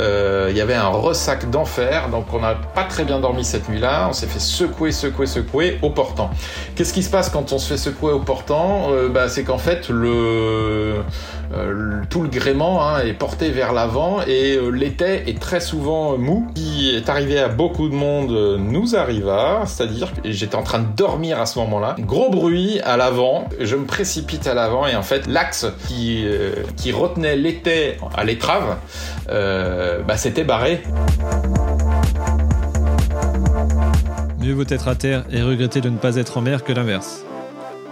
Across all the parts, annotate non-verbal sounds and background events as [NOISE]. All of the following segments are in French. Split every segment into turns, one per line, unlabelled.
il y avait un ressac d'enfer, donc on n'a pas très bien dormi cette nuit-là. On s'est fait secouer, secouer, secouer au portant. Qu'est-ce qui se passe quand on se fait secouer au portant? Bah, C'est qu'en fait, le euh, tout le gréement hein, est porté vers l'avant et euh, l'étai est très souvent mou. Ce qui est arrivé à beaucoup de monde euh, nous arriva, c'est-à-dire que j'étais en train de dormir à ce moment-là. Gros bruit à l'avant, je me précipite à l'avant et en fait l'axe qui, qui retenait l'étai à l'étrave, bah, s'était barré.
Mieux vaut être à terre et regretter de ne pas être en mer que l'inverse.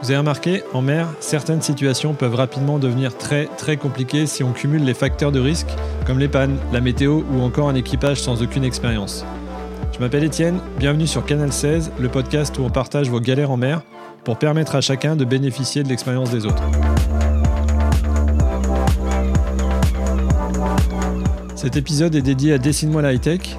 Vous avez remarqué, en mer, certaines situations peuvent rapidement devenir très très compliquées si on cumule les facteurs de risque, comme les pannes, la météo ou encore un équipage sans aucune expérience. Je m'appelle Étienne, bienvenue sur Canal 16, le podcast où on partage vos galères en mer pour permettre à chacun de bénéficier de l'expérience des autres. Cet épisode est dédié à Dessine-moi la high-tech,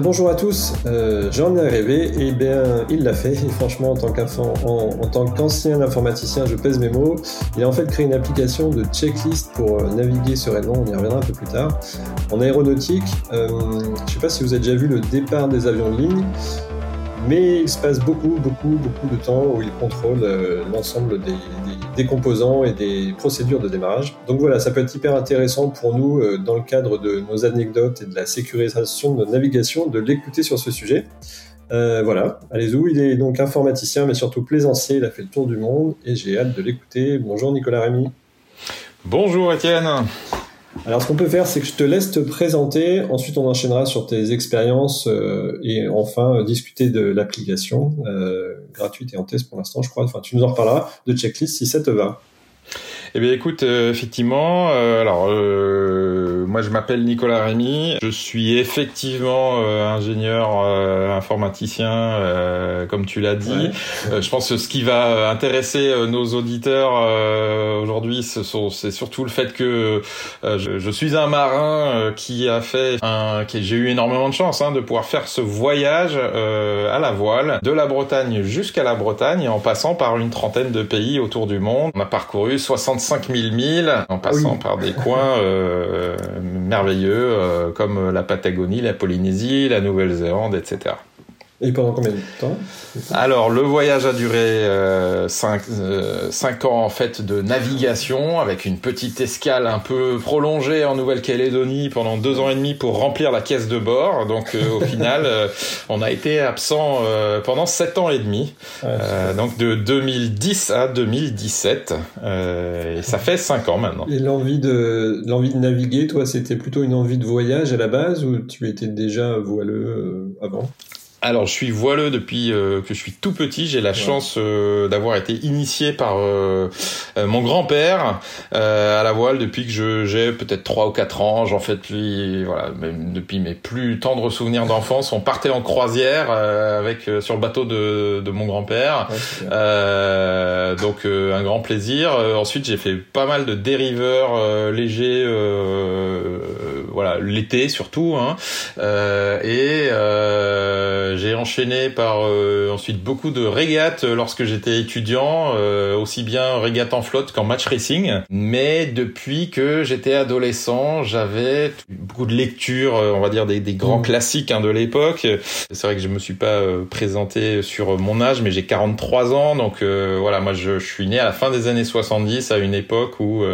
Bonjour à tous. Euh, j'en ai rêvé, et bien, il l'a fait. Et franchement, en tant en, tant qu'ancien informaticien, je pèse mes mots. Il a en fait créé une application de checklist pour euh, naviguer sereinement. On y reviendra un peu plus tard. En aéronautique, euh, je ne sais pas si vous avez déjà vu le départ des avions de ligne. Mais il se passe beaucoup, beaucoup, beaucoup de temps où il contrôle l'ensemble des, des composants et des procédures de démarrage. Donc voilà, ça peut être hyper intéressant pour nous, euh, dans le cadre de nos anecdotes et de la sécurisation de notre navigation, de l'écouter sur ce sujet. Euh, voilà, allez-y, il est donc informaticien, mais surtout plaisancier, il a fait le tour du monde et j'ai hâte de l'écouter. Bonjour Nicolas Rémy.
Bonjour Étienne.
Alors, ce qu'on peut faire, c'est que je te laisse te présenter. Ensuite, on enchaînera sur tes expériences euh, et enfin euh, discuter de l'application euh, gratuite et en test pour l'instant, je crois. Enfin, tu nous en reparleras de checklist si ça te va.
Eh bien, écoute, euh, effectivement, euh, alors euh, moi je m'appelle Nicolas Rémy, je suis effectivement ingénieur informaticien, comme tu l'as dit. je pense que ce qui va intéresser nos auditeurs aujourd'hui, ce c'est surtout le fait que je, je, suis un marin qui a fait un, qui j'ai eu énormément de chance hein, de pouvoir faire ce voyage à la voile de la Bretagne jusqu'à la Bretagne, en passant par une trentaine de pays autour du monde. On a parcouru 65 5000 milles en passant par des coins euh, merveilleux euh, comme la Patagonie, la Polynésie, la Nouvelle-Zélande, etc.
Et pendant combien de temps
Alors, le voyage a duré 5 euh, euh, ans en fait de navigation avec une petite escale un peu prolongée en Nouvelle-Calédonie pendant deux ans et demi pour remplir la caisse de bord. Donc, euh, au final, [LAUGHS] on a été absent pendant 7 ans et demi. donc, de 2010 à 2017. et ça fait 5 ans maintenant.
Et l'envie de, l'envie de naviguer, toi, c'était plutôt une envie de voyage à la base ou tu étais déjà voileux avant?
Alors, je suis voileux depuis euh, que je suis tout petit. J'ai la chance euh, d'avoir été initié par euh, mon grand-père à la voile depuis que j'ai peut-être trois ou quatre ans. J'en fais depuis voilà, même depuis mes plus tendres souvenirs d'enfance. On partait en croisière avec sur le bateau de, de mon grand-père. donc un grand plaisir. ensuite, j'ai fait pas mal de dériveurs légers, voilà, l'été surtout, hein, et j'ai enchaîné par euh, ensuite beaucoup de régates euh, lorsque j'étais étudiant, euh, aussi bien régates en flotte qu'en match racing. Mais depuis que j'étais adolescent, j'avais beaucoup de lectures, on va dire des, des grands mmh. classiques hein, de l'époque. C'est vrai que je me suis pas présenté sur mon âge, mais j'ai 43 ans, donc voilà, moi je, je, suis né à la fin des années 70, à une époque où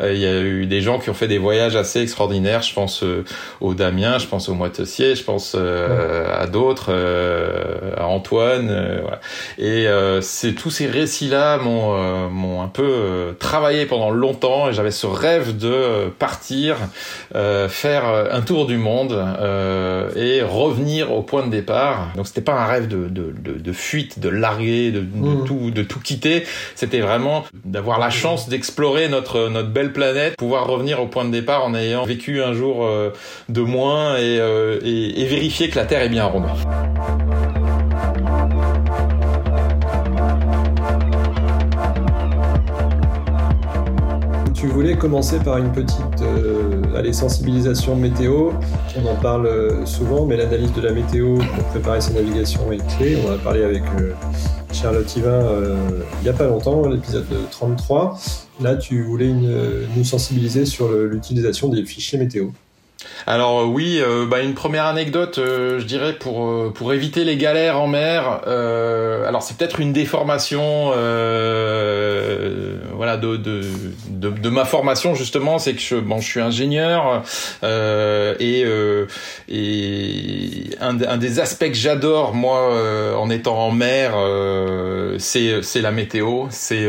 il y a eu des gens qui ont fait des voyages assez extraordinaires. Je pense au Damien, je pense au Moitessier, je pense à d'autres euh, à Antoine. Euh, voilà. Et euh, c'est tous ces récits-là m'ont m'ont un peu travaillé pendant longtemps et j'avais ce rêve de partir, faire un tour du monde et revenir au point de départ. Donc c'était pas un rêve de, de, de, de fuite, de larguer, de, de mmh. tout de tout quitter. C'était vraiment d'avoir la chance d'explorer notre notre belle planète, pouvoir revenir au point de départ en ayant vécu un jour de moins et, et, et vérifier que la Terre est bien ronde.
Tu voulais commencer par une petite euh, sensibilisation météo. On en parle euh, souvent, mais l'analyse de la météo pour préparer sa navigation est clé. On a parlé avec euh, Charlotte Yvain il n'y a pas longtemps, l'épisode 33. Là, tu voulais nous sensibiliser sur l'utilisation des fichiers météo.
Alors euh, oui, euh, bah, une première anecdote, euh, je dirais pour pour éviter les galères en mer. alors c'est peut-être une déformation, voilà, de, de, de ma formation justement, c'est que je, bon, je suis ingénieur et et un, un, des aspects que j'adore moi en étant en mer, c'est c'est la météo, c'est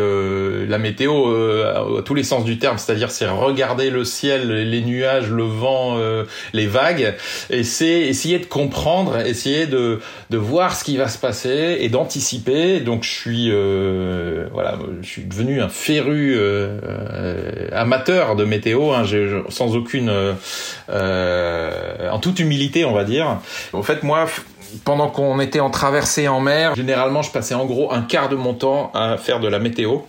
la météo à tous les sens du terme, c'est-à-dire c'est regarder le ciel, les nuages, le vent euh, les vagues, et c'est essayer de comprendre, essayer de, voir ce qui va se passer et d'anticiper. Donc je suis euh, voilà, je suis devenu un féru euh, amateur de météo, hein, sans aucune, en toute humilité, on va dire. En fait, moi pendant qu'on était en traversée en mer, généralement je passais en gros un quart de mon temps à faire de la météo.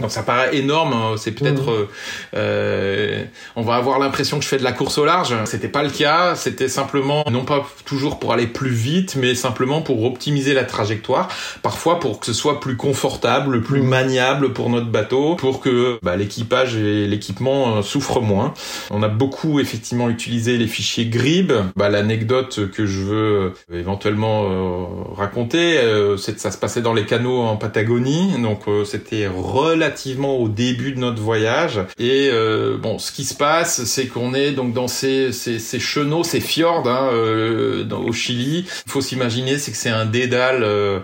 Donc ça paraît énorme, hein. c'est peut-être, mmh. euh, on va avoir l'impression que je fais de la course au large. C'était pas le cas, c'était simplement non pas toujours pour aller plus vite, mais simplement pour optimiser la trajectoire, parfois pour que ce soit plus confortable, plus mmh. maniable pour notre bateau, pour que bah, l'équipage et l'équipement euh, souffrent moins. On a beaucoup effectivement utilisé les fichiers GRIB. Bah, L'anecdote que je veux euh, éventuellement euh, raconter, c'est que ça se passait dans les canaux en Patagonie, donc c'était relativement relativement au début de notre voyage. Et euh, bon, ce qui se passe, c'est qu'on est donc dans ces, chenaux, ces fjords hein, euh, au Chili. Il faut s'imaginer, c'est que c'est un dédale euh,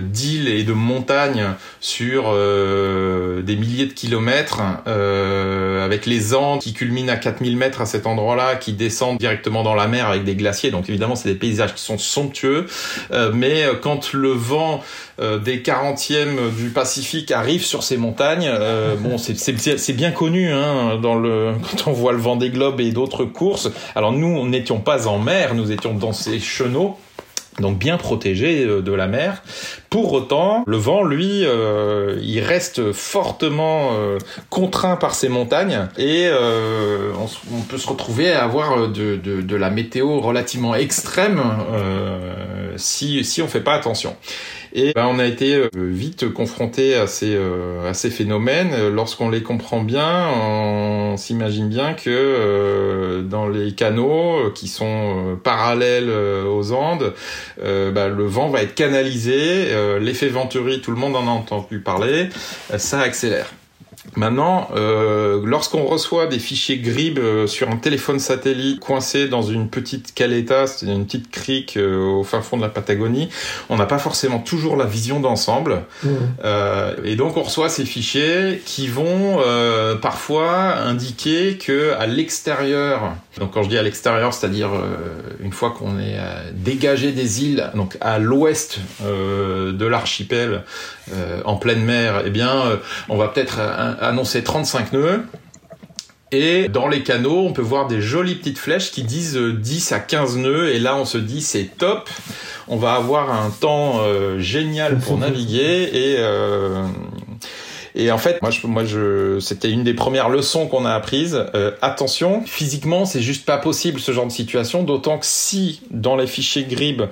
d'îles et de montagnes sur des milliers de kilomètres, avec les Andes qui culminent à 4000 mètres à cet endroit-là, qui descendent directement dans la mer avec des glaciers. Donc évidemment, c'est des paysages qui sont somptueux. mais quand le vent des 40e du Pacifique arrive sur ces montagnes, euh, bon, c'est bien connu hein, dans le [LAUGHS] quand on voit le vent des globes et d'autres courses. Alors nous, n'étions pas en mer, nous étions dans ces chenaux donc bien protégés euh, de la mer. Pour autant, le vent, lui, euh, il reste fortement contraint par ces montagnes et on, peut se retrouver à avoir de, de la météo relativement extrême si, si on fait pas attention. Et ben, on a été euh, vite confronté à ces, euh, à ces phénomènes. Lorsqu'on les comprend bien, on s'imagine bien que euh, dans les canaux qui sont parallèles aux Andes, ben, le vent va être canalisé. L'effet Venturi, tout le monde en a entendu parler, ça accélère. Maintenant, euh, lorsqu'on reçoit des fichiers GRIB euh, sur un téléphone satellite coincé dans une petite caleta, c'est une petite crique euh, au fin fond de la Patagonie, on n'a pas forcément toujours la vision d'ensemble. Mmh. et donc on reçoit ces fichiers qui vont parfois indiquer que à l'extérieur, donc quand je dis à l'extérieur, c'est-à-dire une fois qu'on est dégagé des îles, donc à l'ouest de l'archipel, en pleine mer, eh bien, on va peut-être annoncé 35 nœuds. Et dans les canaux, on peut voir des jolies petites flèches qui disent 10 à 15 nœuds. Et là, on se dit c'est top. On va avoir un temps euh, génial pour naviguer. Et euh, et en fait, moi, je, moi, je, c'était une des premières leçons qu'on a apprises. Euh, attention, physiquement, c'est juste pas possible ce genre de situation. D'autant que si dans les fichiers GRIB,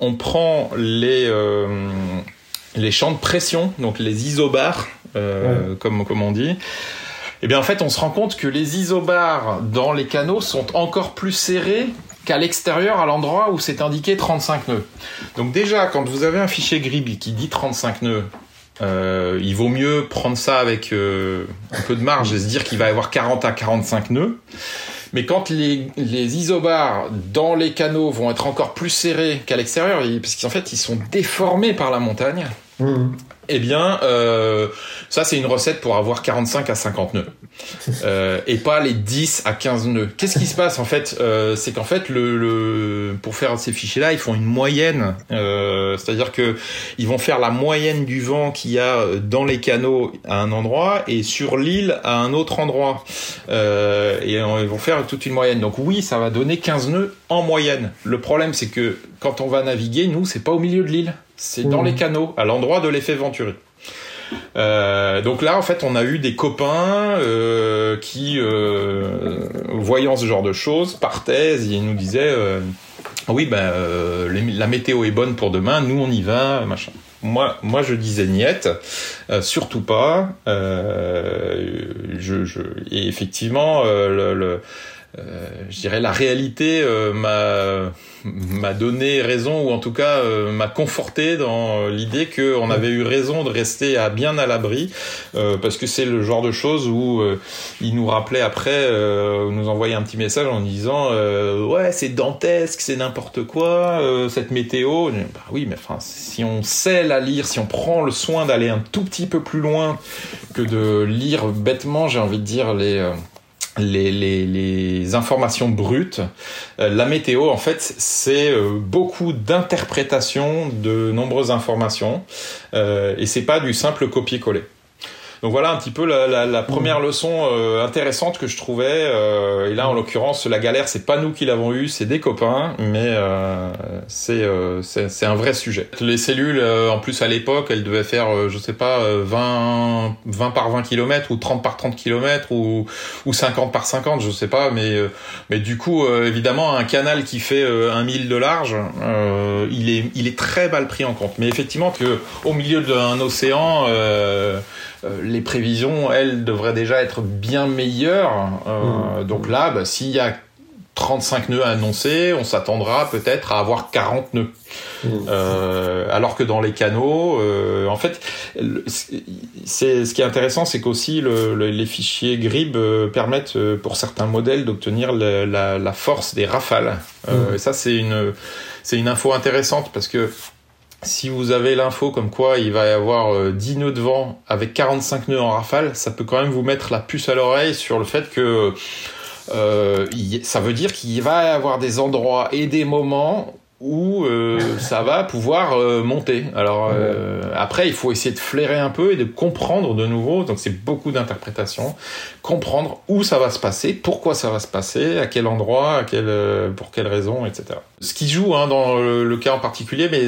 on prend les les champs de pression, donc les isobars, euh, comme, comme on dit, eh bien en fait on se rend compte que les isobars dans les canaux sont encore plus serrés qu'à l'extérieur à l'endroit où c'est indiqué 35 nœuds. Donc déjà quand vous avez un fichier GRIB qui dit 35 nœuds, euh, il vaut mieux prendre ça avec euh, un peu de marge et se dire qu'il va y avoir 40 à 45 nœuds. Mais quand les, isobars dans les canaux vont être encore plus serrés qu'à l'extérieur, parce qu'en fait ils sont déformés par la montagne, Mmh. Eh bien, euh, ça c'est une recette pour avoir 45 à 50 nœuds [LAUGHS] euh, et pas les 10 à 15 nœuds. Qu'est-ce qui se passe en fait euh, C'est qu'en fait, le, le, pour faire ces fichiers-là, ils font une moyenne, c'est-à-dire que ils vont faire la moyenne du vent qu'il y a dans les canaux à un endroit et sur l'île à un autre endroit, et ils vont faire toute une moyenne. Donc oui, ça va donner 15 nœuds en moyenne. Le problème, c'est que quand on va naviguer, nous, c'est pas au milieu de l'île c'est dans les canaux, à l'endroit de l'effet Venturi. Euh, donc là, en fait, on a eu des copains euh, qui, euh, voyant ce genre de choses, partaient et nous disaient oui, ben la météo est bonne pour demain, nous on y va, machin. Moi, moi, je disais niette, surtout pas. Et effectivement, le, je dirais la réalité euh, m'a m'a donné raison ou en tout cas euh, m'a conforté dans l'idée qu'on avait eu raison de rester à bien à l'abri parce que c'est le genre de choses où il nous rappelait après nous envoyait un petit message en disant ouais c'est dantesque c'est n'importe quoi cette météo. Bah oui mais enfin si on sait la lire si on prend le soin d'aller un tout petit peu plus loin que de lire bêtement j'ai envie de dire les les, informations brutes. Euh, la météo, en fait, c'est euh, beaucoup d'interprétation de nombreuses informations euh, et c'est pas du simple copier-coller. Donc voilà un petit peu la, la, la première leçon euh, intéressante que je trouvais. Euh, et là, en l'occurrence, la galère, c'est pas nous qui l'avons eu, c'est des copains, mais euh, c'est c'est un vrai sujet. Les cellules, en plus à l'époque, elles devaient faire, je sais pas, 20 20 par 20 km ou 30 par 30 km ou ou 50 par 50, je sais pas, mais mais du coup, évidemment, un canal qui fait un mille de large, il est il est très mal pris en compte. Mais effectivement, que au milieu d'un océan euh, les prévisions, elles, devraient déjà être bien meilleures. Euh, mmh. Donc là, bah, s'il y a 35 nœuds annoncés, on s'attendra peut-être à avoir 40 nœuds. Mmh. Euh, alors que dans les canaux, euh, en fait, c'est ce qui est intéressant, c'est qu'aussi le, les fichiers GRIB euh, permettent euh, pour certains modèles d'obtenir la, la, force des rafales. Mmh. et ça, c'est une c'est une info intéressante parce que si vous avez l'info comme quoi il va y avoir 10 euh, nœuds de vent avec 45 nœuds en rafale, ça peut quand même vous mettre la puce à l'oreille sur le fait que euh, ça veut dire qu'il va y avoir des endroits et des moments où euh, ça va pouvoir euh, monter. Alors euh, après, il faut essayer de flairer un peu et de comprendre de nouveau. Donc c'est beaucoup d'interprétation, comprendre où ça va se passer, pourquoi ça va se passer, à quel endroit, à quel, pour quelles raisons, etc. Ce qui joue hein, dans le, cas en particulier, mais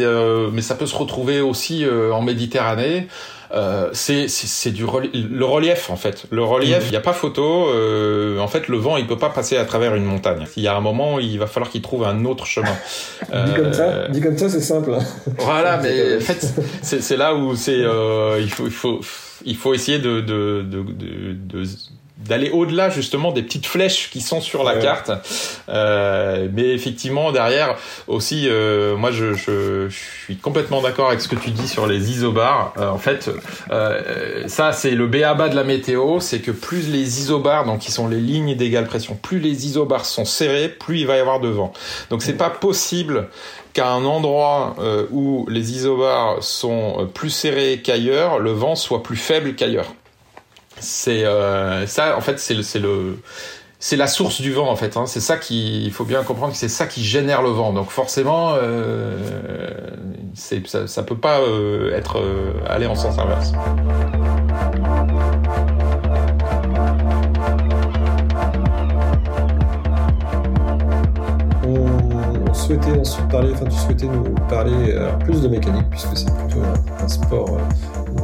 mais ça peut se retrouver aussi en Méditerranée. Euh, c'est du le relief en fait. Le relief, il n'y a pas photo. Euh, en fait, le vent, il peut pas passer à travers une montagne. Il y a un moment, il va falloir qu'il trouve un autre chemin. [LAUGHS]
dit comme ça, euh, dit comme ça, c'est simple.
voilà, [LAUGHS] mais en fait, c'est là où c'est euh, il faut il faut il faut essayer de de, de, de, de d'aller au-delà justement des petites flèches qui sont sur la carte. Euh, mais effectivement derrière aussi, euh, moi je, je, je, suis complètement d'accord avec ce que tu dis sur les isobars. Euh, en fait, euh, ça c'est le béaba de la météo, c'est que plus les isobars, donc qui sont les lignes d'égale pression, plus les isobars sont serrés, plus il va y avoir de vent. Donc c'est pas possible qu'à un endroit euh, où les isobars sont plus serrés qu'ailleurs, le vent soit plus faible qu'ailleurs c'est euh, ça en fait c'est le c'est le c'est la source du vent en fait hein. c'est ça qui il faut bien comprendre que c'est ça qui génère le vent donc forcément euh, ça, ça peut pas euh, être euh, aller en sens inverse
on souhaitait ensuite parler enfin tu souhaitais nous parler plus de mécanique puisque c'est plutôt un sport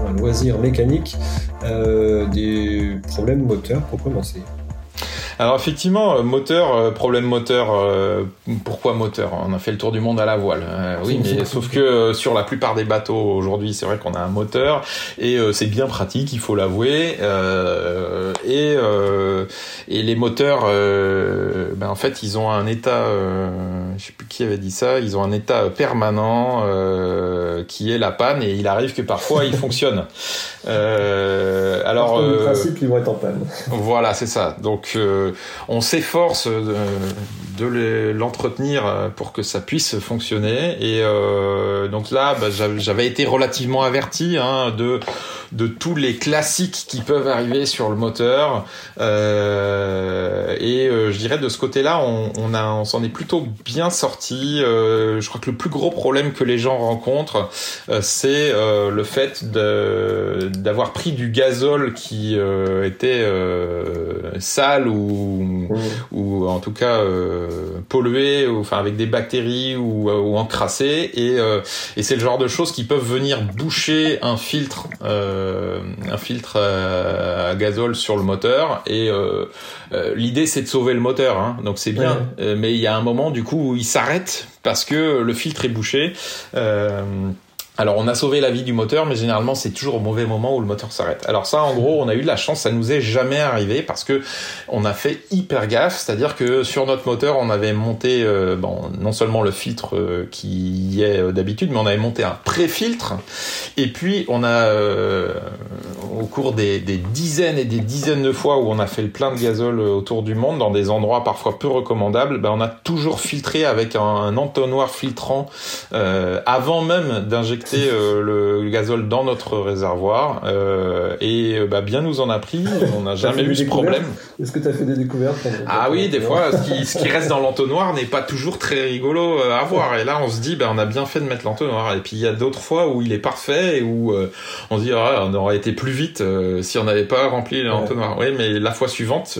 un loisir mécanique, euh, des problèmes moteurs pour commencer.
Alors effectivement, euh, moteur, euh, problème moteur, euh, pourquoi moteur? On a fait le tour du monde à la voile. oui, mais sauf que sur la plupart des bateaux aujourd'hui, c'est vrai qu'on a un moteur et c'est bien pratique, il faut l'avouer. et et les moteurs, ben en fait, ils ont un état, je sais plus qui avait dit ça, ils ont un état permanent qui est la panne et il arrive que parfois il fonctionne. [LAUGHS]
alors, le principe, ils vont être en panne. [LAUGHS]
Voilà, c'est ça. Donc on s'efforce de, de l'entretenir pour que ça puisse fonctionner. Et donc là, bah, j'avais été relativement averti hein, de de tous les classiques qui peuvent arriver sur le moteur. Euh, et euh, je dirais de ce côté-là, on, on, on s'en est plutôt bien sorti. Euh, je crois que le plus gros problème que les gens rencontrent, euh, c'est euh, le fait d'avoir pris du gazole qui était sale ou, mmh. ou en tout cas pollué, ou, enfin avec des bactéries ou, ou encrassé. Et, et c'est le genre de choses qui peuvent venir boucher un filtre. Un filtre à, gazole sur le moteur et l'idée c'est de sauver le moteur hein. donc c'est bien mais il y a un moment du coup où il s'arrête parce que le filtre est bouché alors on a sauvé la vie du moteur, mais généralement c'est toujours au mauvais moment où le moteur s'arrête. Alors ça, en gros, on a eu de la chance, ça nous est jamais arrivé parce que on a fait hyper gaffe, c'est-à-dire que sur notre moteur, on avait monté euh, bon, non seulement le filtre euh, qui y est euh, d'habitude, mais on avait monté un pré-filtre. Et puis on a, au cours des, dizaines et des dizaines de fois où on a fait le plein de gazole autour du monde, dans des endroits parfois peu recommandables, ben on a toujours filtré avec un, un entonnoir filtrant avant même d'injecter euh, le gazole dans notre réservoir euh, et euh, bah, bien nous en a pris. On n'a jamais eu ce problème.
Est-ce que tu as fait des découvertes
Ah oui, des fois, ce qui, ce qui reste dans l'entonnoir n'est pas toujours très rigolo à voir. Et là, on se dit, bah, on a bien fait de mettre l'entonnoir. Et puis il y a d'autres fois où il est parfait et où on se dit, ah, on aurait été plus vite si on n'avait pas rempli l'entonnoir. Oui, mais la fois suivante,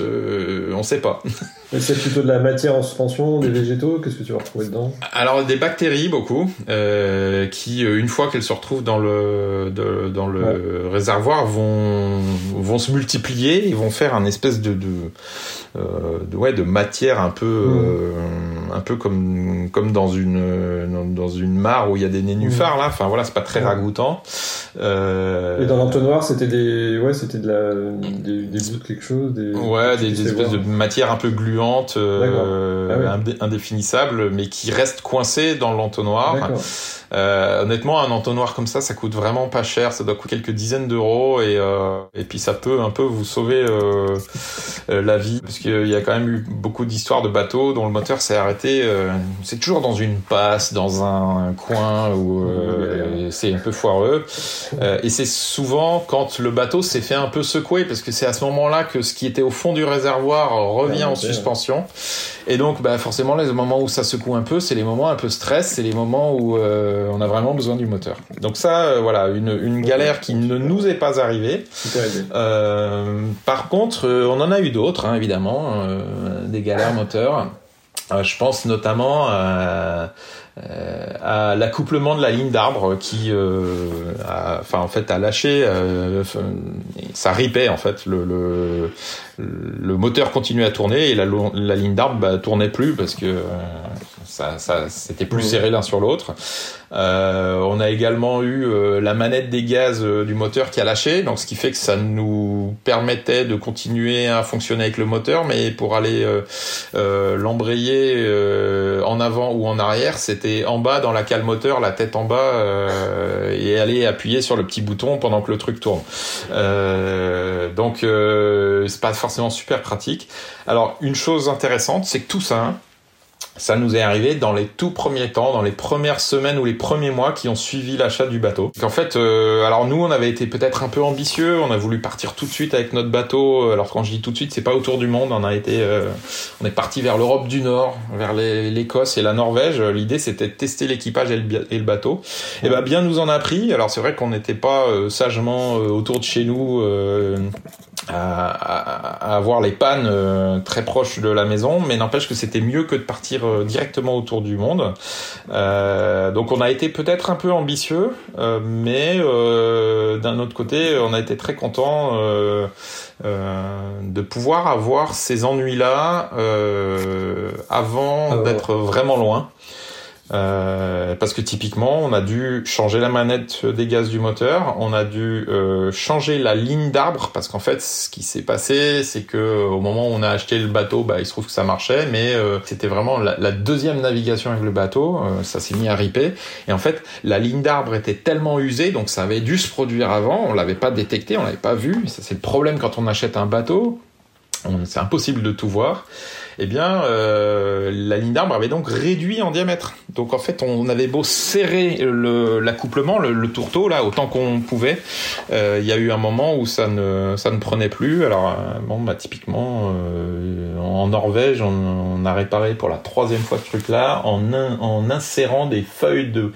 on sait pas. [LAUGHS]
c'est plutôt de la matière en suspension, des végétaux. Qu'est-ce que tu vas retrouver dedans?
Alors des bactéries beaucoup, euh, qui une fois qu'elles se retrouvent dans le dans le réservoir vont vont se multiplier, ils vont faire un espèce de de, euh, de ouais de matière un peu mmh. euh, un peu comme comme dans une dans une mare où il y a des nénuphars mmh. là. Enfin voilà, c'est pas très ragoûtant.
Euh... Et dans l'entonnoir, c'était des ouais, c'était de la des, des bouts de quelque chose. Des,
ouais, des, espèces de matière un peu gluante euh, ah indéfinissable, mais qui reste coincé dans l'entonnoir. Euh, honnêtement, un entonnoir comme ça, ça coûte vraiment pas cher. Ça doit coûter quelques dizaines d'euros et euh, et puis ça peut un peu vous sauver la vie parce qu'il y a quand même eu beaucoup d'histoires de bateaux dont le moteur s'est arrêté. Euh, c'est toujours dans une passe, dans un coin où c'est un peu foireux. et c'est souvent quand le bateau s'est fait un peu secouer parce que c'est à ce moment-là que ce qui était au fond du réservoir revient en suspension. Et donc, bah, forcément, les moments où ça secoue un peu, c'est les moments un peu stress, c'est les moments où euh, on a vraiment besoin du moteur. Donc ça, euh, voilà, une, une galère qui ne nous est pas arrivée. Euh, par contre, euh, on en a eu d'autres, hein, évidemment, euh, des galères moteurs. Je pense notamment à euh, à l'accouplement de la ligne d'arbre qui, euh, a, enfin en fait, a lâché, euh, ça ripait en fait. Le, le, le, moteur continuait à tourner et la, la ligne d'arbre bah, tournait plus parce que ça, ça c'était plus serré l'un sur l'autre. Euh, on a également eu euh, la manette des gaz euh, du moteur qui a lâché, donc ce qui fait que ça nous permettait de continuer à fonctionner avec le moteur, mais pour aller l'embrayer en avant ou en arrière, c'était en bas dans la cale moteur, la tête en bas, et aller appuyer sur le petit bouton pendant que le truc tourne. donc c'est pas forcément super pratique. Alors une chose intéressante, c'est que tout ça, hein, ça nous est arrivé dans les tout premiers temps, dans les premières semaines ou les premiers mois qui ont suivi l'achat du bateau. En fait, euh, alors nous, on avait été peut-être un peu ambitieux, on a voulu partir tout de suite avec notre bateau. Alors quand je dis tout de suite, c'est pas autour du monde, on a été, euh, on est parti vers l'Europe du Nord, vers l'Écosse et la Norvège. L'idée, c'était de tester l'équipage et, le, bateau. Et ben bien nous en a pris. Alors c'est vrai qu'on n'était pas euh, sagement autour de chez nous à, avoir les pannes euh, très proches de la maison, mais n'empêche que c'était mieux que de partir euh, directement autour du monde. Euh, donc on a été peut-être un peu ambitieux, mais d'un autre côté, on a été très content de pouvoir avoir ces ennuis-là avant ah d'être vraiment loin. Euh, parce que typiquement, on a dû changer la manette des gaz du moteur, on a dû euh, changer la ligne d'arbre parce qu'en fait, ce qui s'est passé, c'est que au moment où on a acheté le bateau, bah, il se trouve que ça marchait, mais euh, c'était vraiment la, deuxième navigation avec le bateau, euh, ça s'est mis à riper. Et en fait, la ligne d'arbre était tellement usée, donc ça avait dû se produire avant, on l'avait pas détecté, on l'avait pas vu. Ça c'est le problème quand on achète un bateau c'est impossible de tout voir eh bien, euh, la ligne d'arbre avait donc réduit en diamètre. Donc en fait, on avait beau serrer l'accouplement, le, tourteau là autant qu'on pouvait, euh, il y a eu un moment où ça ne ça ne prenait plus. Alors euh, bon, bah typiquement en Norvège, on, a réparé pour la troisième fois ce truc-là en en insérant des feuilles de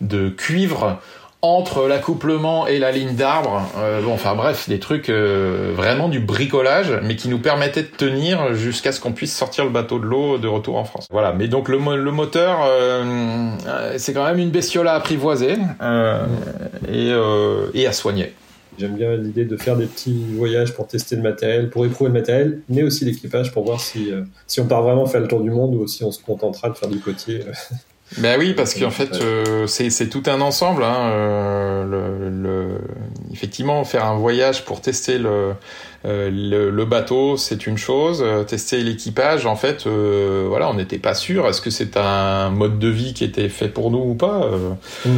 de cuivre entre l'accouplement et la ligne d'arbre. Euh, bon, enfin bref, des trucs euh, vraiment du bricolage, mais qui nous permettaient de tenir jusqu'à ce qu'on puisse sortir le bateau de l'eau de retour en France. Voilà. Mais donc le, moteur, euh, c'est quand même une bestiole à apprivoiser et, et à soigner.
J'aime bien l'idée de faire des petits voyages pour tester le matériel, pour éprouver le matériel, mais aussi l'équipage pour voir si, si on part vraiment faire le tour du monde ou si on se contentera de faire du côtier.
Ben oui, parce qu'en fait, euh, c'est tout un ensemble. Hein, euh, le, le, effectivement, faire un voyage pour tester le, euh, le, le, bateau, c'est une chose. Tester l'équipage, en fait, voilà, on n'était pas sûr. Est-ce que c'est un mode de vie qui était fait pour nous ou pas mmh.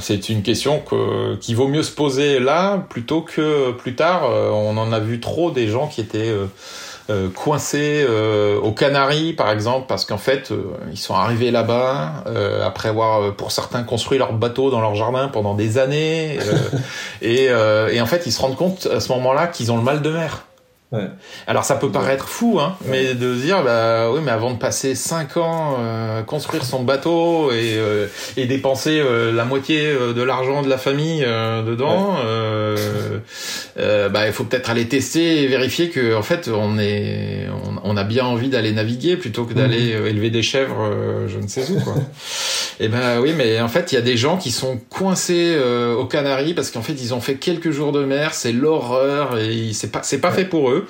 C'est une question que, qui vaut mieux se poser là plutôt que plus tard. on en a vu trop des gens qui étaient euh, coincés euh, aux Canaries par exemple parce qu'en fait euh, ils sont arrivés là-bas euh, après avoir pour certains construit leur bateau dans leur jardin pendant des années [LAUGHS] et, et en fait ils se rendent compte à ce moment-là qu'ils ont le mal de mer. Ouais. Alors ça peut paraître fou, hein, mais de dire bah oui, mais avant de passer 5 ans euh, construire son bateau et, euh, et dépenser euh, la moitié euh, de l'argent de la famille dedans, bah il faut peut-être aller tester et vérifier que en fait on est on, a bien envie d'aller naviguer plutôt que d'aller mhm. élever des chèvres, je ne sais où quoi. et [LAUGHS] eh ben oui, mais en fait il y a des gens qui sont coincés aux Canaries parce qu'en fait ils ont fait quelques jours de mer, c'est l'horreur et c'est pas c'est pas fait pour eux.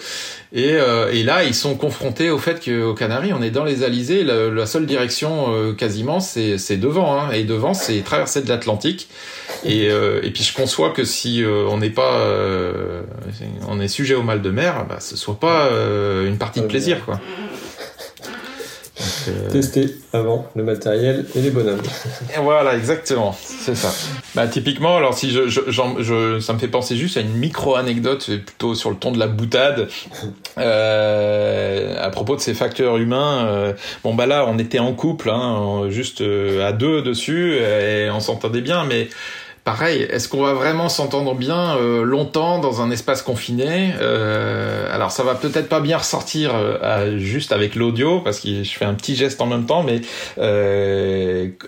Et, euh, et, là, ils sont confrontés au fait qu'aux Canaries, on est dans les Alizés. La, seule direction euh, quasiment, c'est devant. Hein, et devant, c'est traverser de l'Atlantique. Et, euh, et, puis je conçois que si on n'est pas, on est sujet au mal de mer, bah, ce soit pas une partie de plaisir, quoi.
Euh, Tester avant le matériel et les bonhommes.
Et voilà, exactement, c'est ça. Bah, typiquement, alors si je, je, je, ça me fait penser juste à une micro-anecdote, plutôt sur le ton de la boutade, euh, à propos de ces facteurs humains. Euh, bon bah là, on était en couple, hein, juste à deux dessus, et on s'entendait bien, mais pareil, est-ce qu'on va vraiment s'entendre bien euh, longtemps dans un espace confiné euh, Alors ça va peut-être pas bien ressortir euh, juste avec l'audio parce que je fais un petit geste en même temps, mais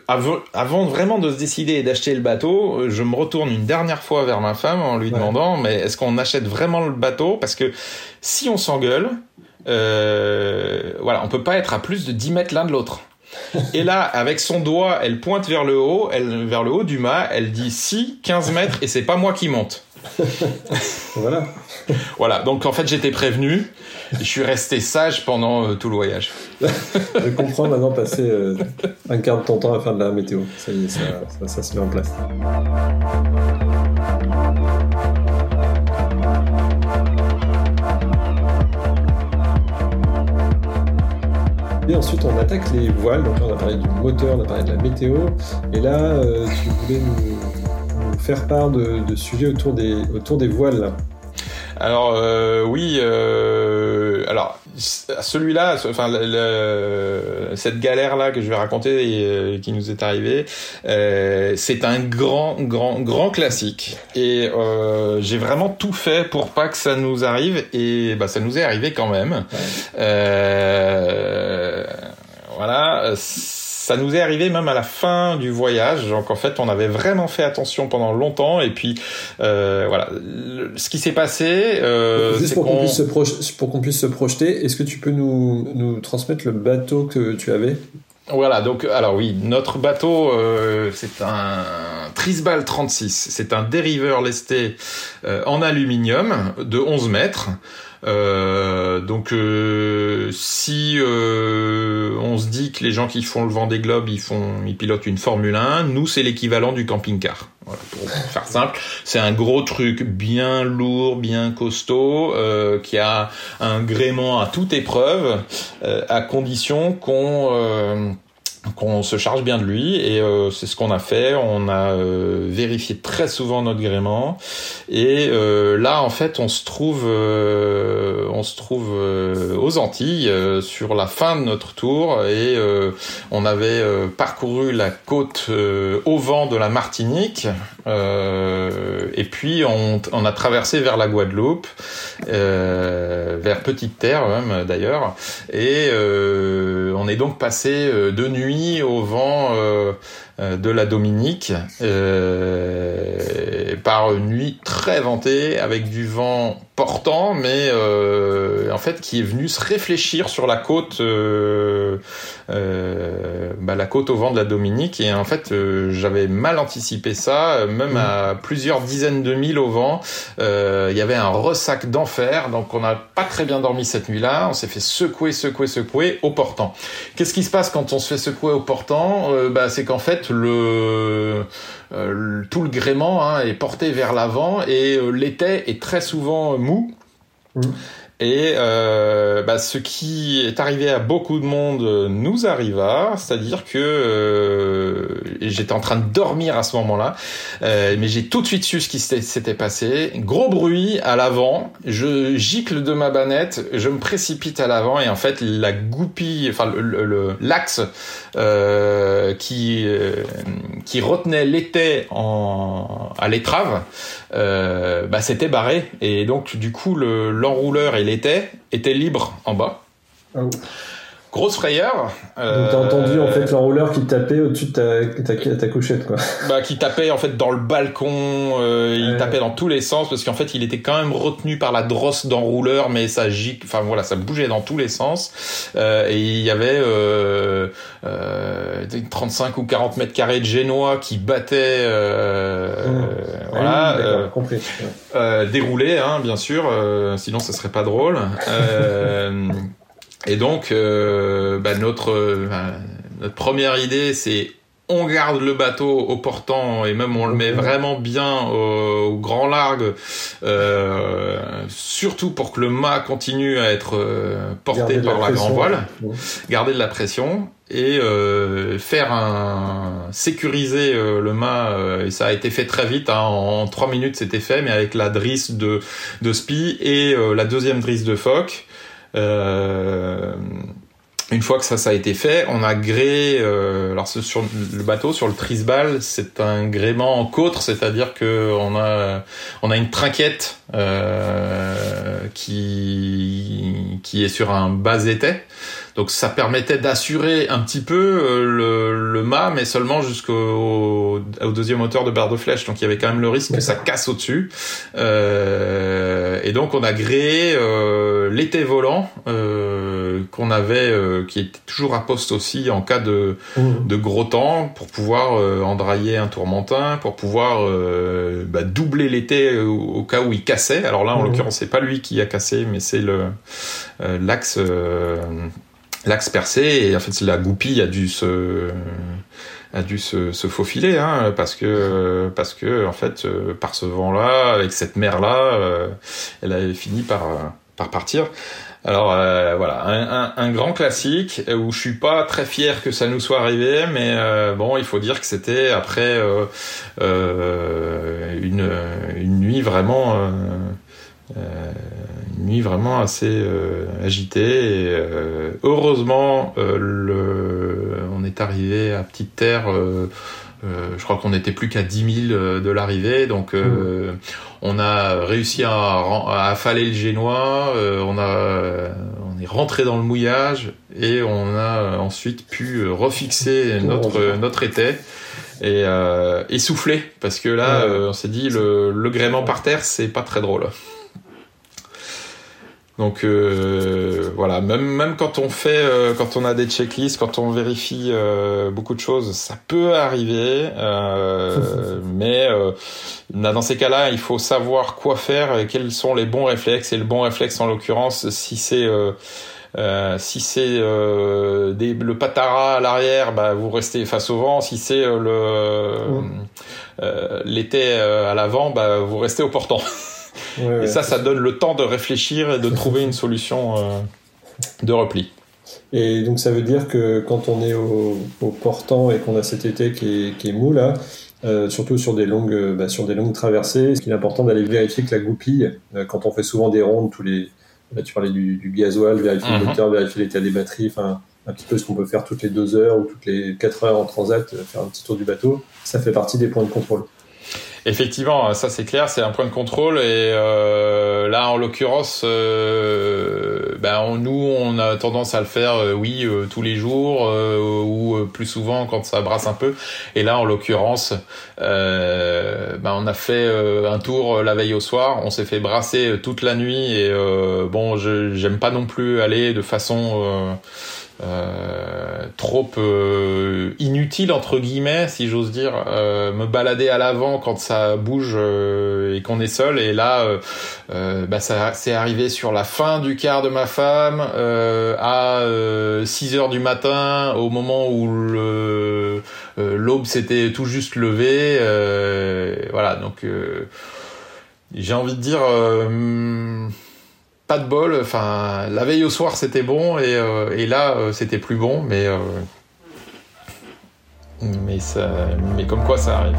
avant, avant, vraiment de se décider et d'acheter le bateau, je me retourne une dernière fois vers ma femme en lui demandant mais est-ce qu'on achète vraiment le bateau? Parce que si on s'engueule, voilà, on peut pas être à plus de 10 mètres l'un de l'autre. Et là, avec son doigt, elle pointe vers le haut, elle, vers le haut du mât, elle dit si, 15 mètres, et c'est pas moi qui monte. [LAUGHS]
voilà.
Voilà, donc en fait j'étais prévenu, je suis resté sage pendant euh, tout le voyage.
je comprends maintenant passer euh, un quart de ton temps à faire de la météo. Ça y est, ça, ça se met en place. Ensuite, on attaque les voiles. Donc là, on a parlé du moteur, on a parlé de la météo. Et là, euh, tu voulais nous, faire part de, sujets autour des, autour des voiles.
Alors euh, oui, euh, alors celui-là, enfin cette galère-là que je vais raconter et euh, qui nous est arrivée, euh, c'est un grand, grand, grand classique. Et euh, j'ai vraiment tout fait pour pas que ça nous arrive. Et bah ça nous est arrivé quand même. voilà ça nous est arrivé même à la fin du voyage. Donc en fait, on avait vraiment fait attention pendant longtemps. Et puis euh, voilà, ce qui s'est passé.
Euh, Juste pour qu'on puisse, qu puisse, se projeter, est-ce que tu peux nous, nous transmettre le bateau que tu avais?
Voilà, donc alors oui, notre bateau, euh, c'est un Trisbal 36. C'est un dériveur lesté euh, en aluminium de 11 mètres. Euh, donc euh, si euh, on se dit que les gens qui font le vent des globes, ils font, ils pilotent une Formule 1, nous c'est l'équivalent du camping-car. Voilà, pour faire simple, c'est un gros truc bien lourd, bien costaud, qui a un gréement à toute épreuve, à condition qu'on qu'on se charge bien de lui et euh, c'est ce qu'on a fait. On a euh, vérifié très souvent notre gréement et euh, là en fait on se trouve aux Antilles sur la fin de notre tour et on avait parcouru la côte au vent de la Martinique et puis on, on, a traversé vers la Guadeloupe vers Petite Terre même d'ailleurs et on est donc passé de nuit au vent euh, de la Dominique euh, par une nuit très ventée avec du vent portant, mais euh, en fait qui est venu se réfléchir sur la côte, euh, euh, bah, la côte au vent de la Dominique. Et en fait, j'avais mal anticipé ça, même à plusieurs dizaines de milles au vent. Il y avait un ressac d'enfer, donc on n'a pas très bien dormi cette nuit-là. On s'est fait secouer, secouer, secouer au portant. Qu'est-ce qui se passe quand on se fait secouer au portant? Bah, C'est qu'en fait, euh, tout le gréement hein, est porté vers l'avant et euh, l'étai est très souvent mou. Mmh. Et euh, bah, ce qui est arrivé à beaucoup de monde nous arriva, c'est-à-dire que euh, j'étais en train de dormir à ce moment-là, euh, mais j'ai tout de suite su ce qui s'était passé. Gros bruit à l'avant, je gicle de ma banette, je me précipite à l'avant et en fait la goupille, enfin le l'axe euh, qui euh, qui retenait l'étai en à l'étrave, euh, bah, c'était barré. Et donc du coup l'enrouleur et était, était libre en bas. Ah Grosse frayeur.
Donc t'as entendu en euh, fait l'enrouleur qui tapait au-dessus de ta, ta, couchette quoi.
Bah qui tapait en fait dans le balcon, euh, il tapait dans tous les sens parce qu'en fait il était quand même retenu par la drosse d'enrouleur mais ça gicle, enfin voilà ça bougeait dans tous les sens euh, et il y avait euh, 35 ou 40 mètres carrés de génois qui battaient mmh. voilà déroulés hein, bien sûr sinon ça serait pas drôle. [LAUGHS] Et donc, euh, bah, notre, euh, notre première idée, c'est on garde le bateau au portant et même on le met vraiment bien au, grand largue, euh, surtout pour que le mât continue à être euh, porté par la, grand voile, garder de la pression et euh, faire un sécuriser euh, le mât et ça a été fait très vite hein, en trois minutes c'était fait mais avec la drisse de de spi et la deuxième drisse de phoque une fois que ça, ça a été fait, on a gréé. Euh, alors sur le bateau, sur le trisbal, c'est un gréement en côtre, c'est-à-dire que on a on a une trinquette euh, qui qui est sur un bas étai. Donc ça permettait d'assurer un petit peu euh, le, le mât, mais seulement jusqu'au au deuxième moteur de barre de flèche. Donc il y avait quand même le risque que ça casse au-dessus. Euh, et donc on a gréé euh, l'été volant euh, qu'on avait, euh, qui était toujours à poste aussi en cas de, mmh. de gros temps, pour pouvoir endrailler un tourmentin, pour pouvoir bah, doubler l'été au, cas où il cassait. Alors là, en mmh. l'occurrence, c'est pas lui qui a cassé, mais c'est le l'axe l'axe percé et en fait la goupille a dû se a dû se, se faufiler hein, parce que parce que en fait euh, par ce vent là avec cette mer là euh, elle avait fini par par partir. Alors euh, voilà un, un, grand classique où je suis pas très fier que ça nous soit arrivé mais bon il faut dire que c'était après une une nuit vraiment une nuit vraiment assez euh, agitée. Et, euh, heureusement, euh, le, on est arrivé à Petite Terre. je crois qu'on n'était plus qu'à 10 000 de l'arrivée, donc mmh. on a réussi à, à affaler le génois. on a, on est rentré dans le mouillage et on a ensuite pu refixer notre notre étai et euh, essouffler parce que là on s'est dit le, le gréement par terre c'est pas très drôle. Donc euh, voilà, même même quand on fait, euh, quand on a des checklists, quand on vérifie euh, beaucoup de choses, ça peut arriver. [LAUGHS] mais dans ces cas-là, il faut savoir quoi faire et quels sont les bons réflexes. Et le bon réflexe, en l'occurrence, si c'est si c'est le patara à l'arrière, bah, vous restez face au vent. Si c'est le l'été à l'avant, bah, vous restez au portant. [LAUGHS] et ça, ça donne le temps de réfléchir et de trouver une solution euh, de repli.
Et donc ça veut dire que quand on est au, portant et qu'on a cet été qui est, qui est mou là, euh, surtout sur des longues, bah, sur des longues traversées, ce qui est important d'aller vérifier que la goupille, euh, quand on fait souvent des rondes tous les, là tu parlais du, du gasoil, vérifier le mhm. moteur, vérifier l'état des batteries, enfin un petit peu ce qu'on peut faire toutes les deux heures ou toutes les quatre heures en transat, faire un petit tour du bateau, ça fait partie des points de contrôle.
Effectivement, ça c'est clair, c'est un point de contrôle et euh, là en l'occurrence, euh, ben nous on a tendance à le faire, euh, oui, euh, tous les jours ou plus souvent quand ça brasse un peu. Et là en l'occurrence, ben on a fait un tour la veille au soir, on s'est fait brasser toute la nuit et bon, j'aime pas non plus aller de façon euh, trop euh, inutile entre guillemets si j'ose dire euh, me balader à l'avant quand ça bouge euh, et qu'on est seul. Et là bah ça c'est arrivé sur la fin du quart de ma femme à 6 heures du matin au moment où le l'aube s'était tout juste levée voilà. Donc j'ai envie de dire pas de bol. Enfin, la veille au soir c'était bon et, euh, et là euh, c'était plus bon, mais euh, mais ça, mais comme quoi ça arrive.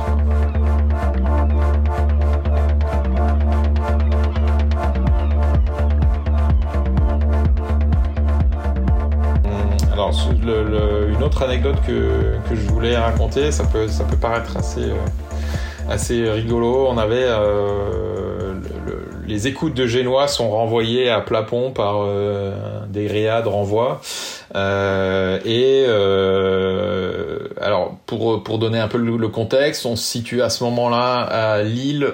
Alors, une autre anecdote que, que, je voulais raconter, ça peut, ça peut paraître assez, assez rigolo. On avait les écoutes de Génois sont renvoyées à Plapon par euh, des réas de renvoi. Euh, et euh, alors pour pour donner un peu le, contexte, on se situe à ce moment-là à l'île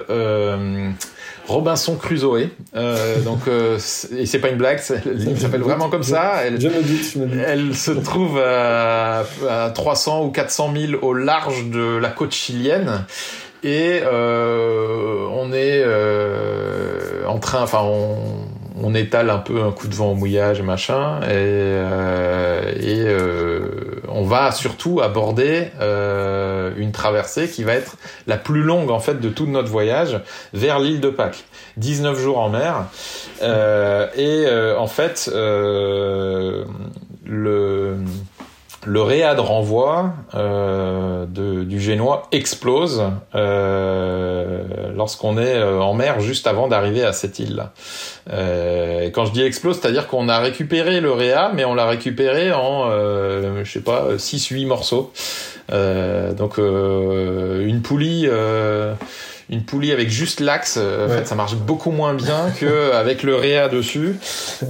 Robinson Crusoe. donc et c'est pas une blague, l'île s'appelle vraiment comme ça.
Elle, je me dis, je me dis.
Elle se trouve à, à 300 ou 400 000 au large de la côte chilienne et euh, on est euh, en train, enfin on, on, étale un peu un coup de vent au mouillage machin et, euh, et on va surtout aborder une traversée qui va être la plus longue en fait de tout notre voyage vers l'île de Pâques. 19 jours en mer et en fait le le réa de renvoi euh, du génois explose euh, lorsqu'on est euh, en mer juste avant d'arriver à cette et quand je dis explose, c'est-à-dire qu'on a récupéré le réa, mais on l'a récupéré en, je sais pas, 6-8 morceaux. donc une poulie une poulie avec juste l'axe, euh, fait, ça marche beaucoup moins bien [LAUGHS] que avec le réa dessus.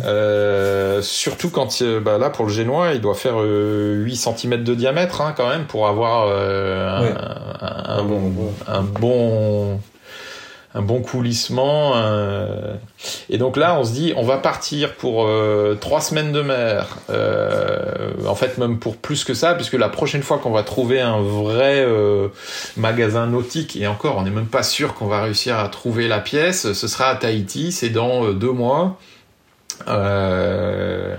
Euh, surtout quand, bah là, pour le génois, il doit faire 8 euh, cm de diamètre, hein, quand même, pour avoir un, un, bon, un bon un bon coulissement. Et donc là, on se dit, on va partir pour euh, trois semaines de mer. Euh, en fait, même pour plus que ça, puisque la prochaine fois qu'on va trouver un vrai euh, magasin nautique, et encore, on n'est même pas sûr qu'on va réussir à trouver la pièce, ce sera à Tahiti, c'est dans deux mois. Euh,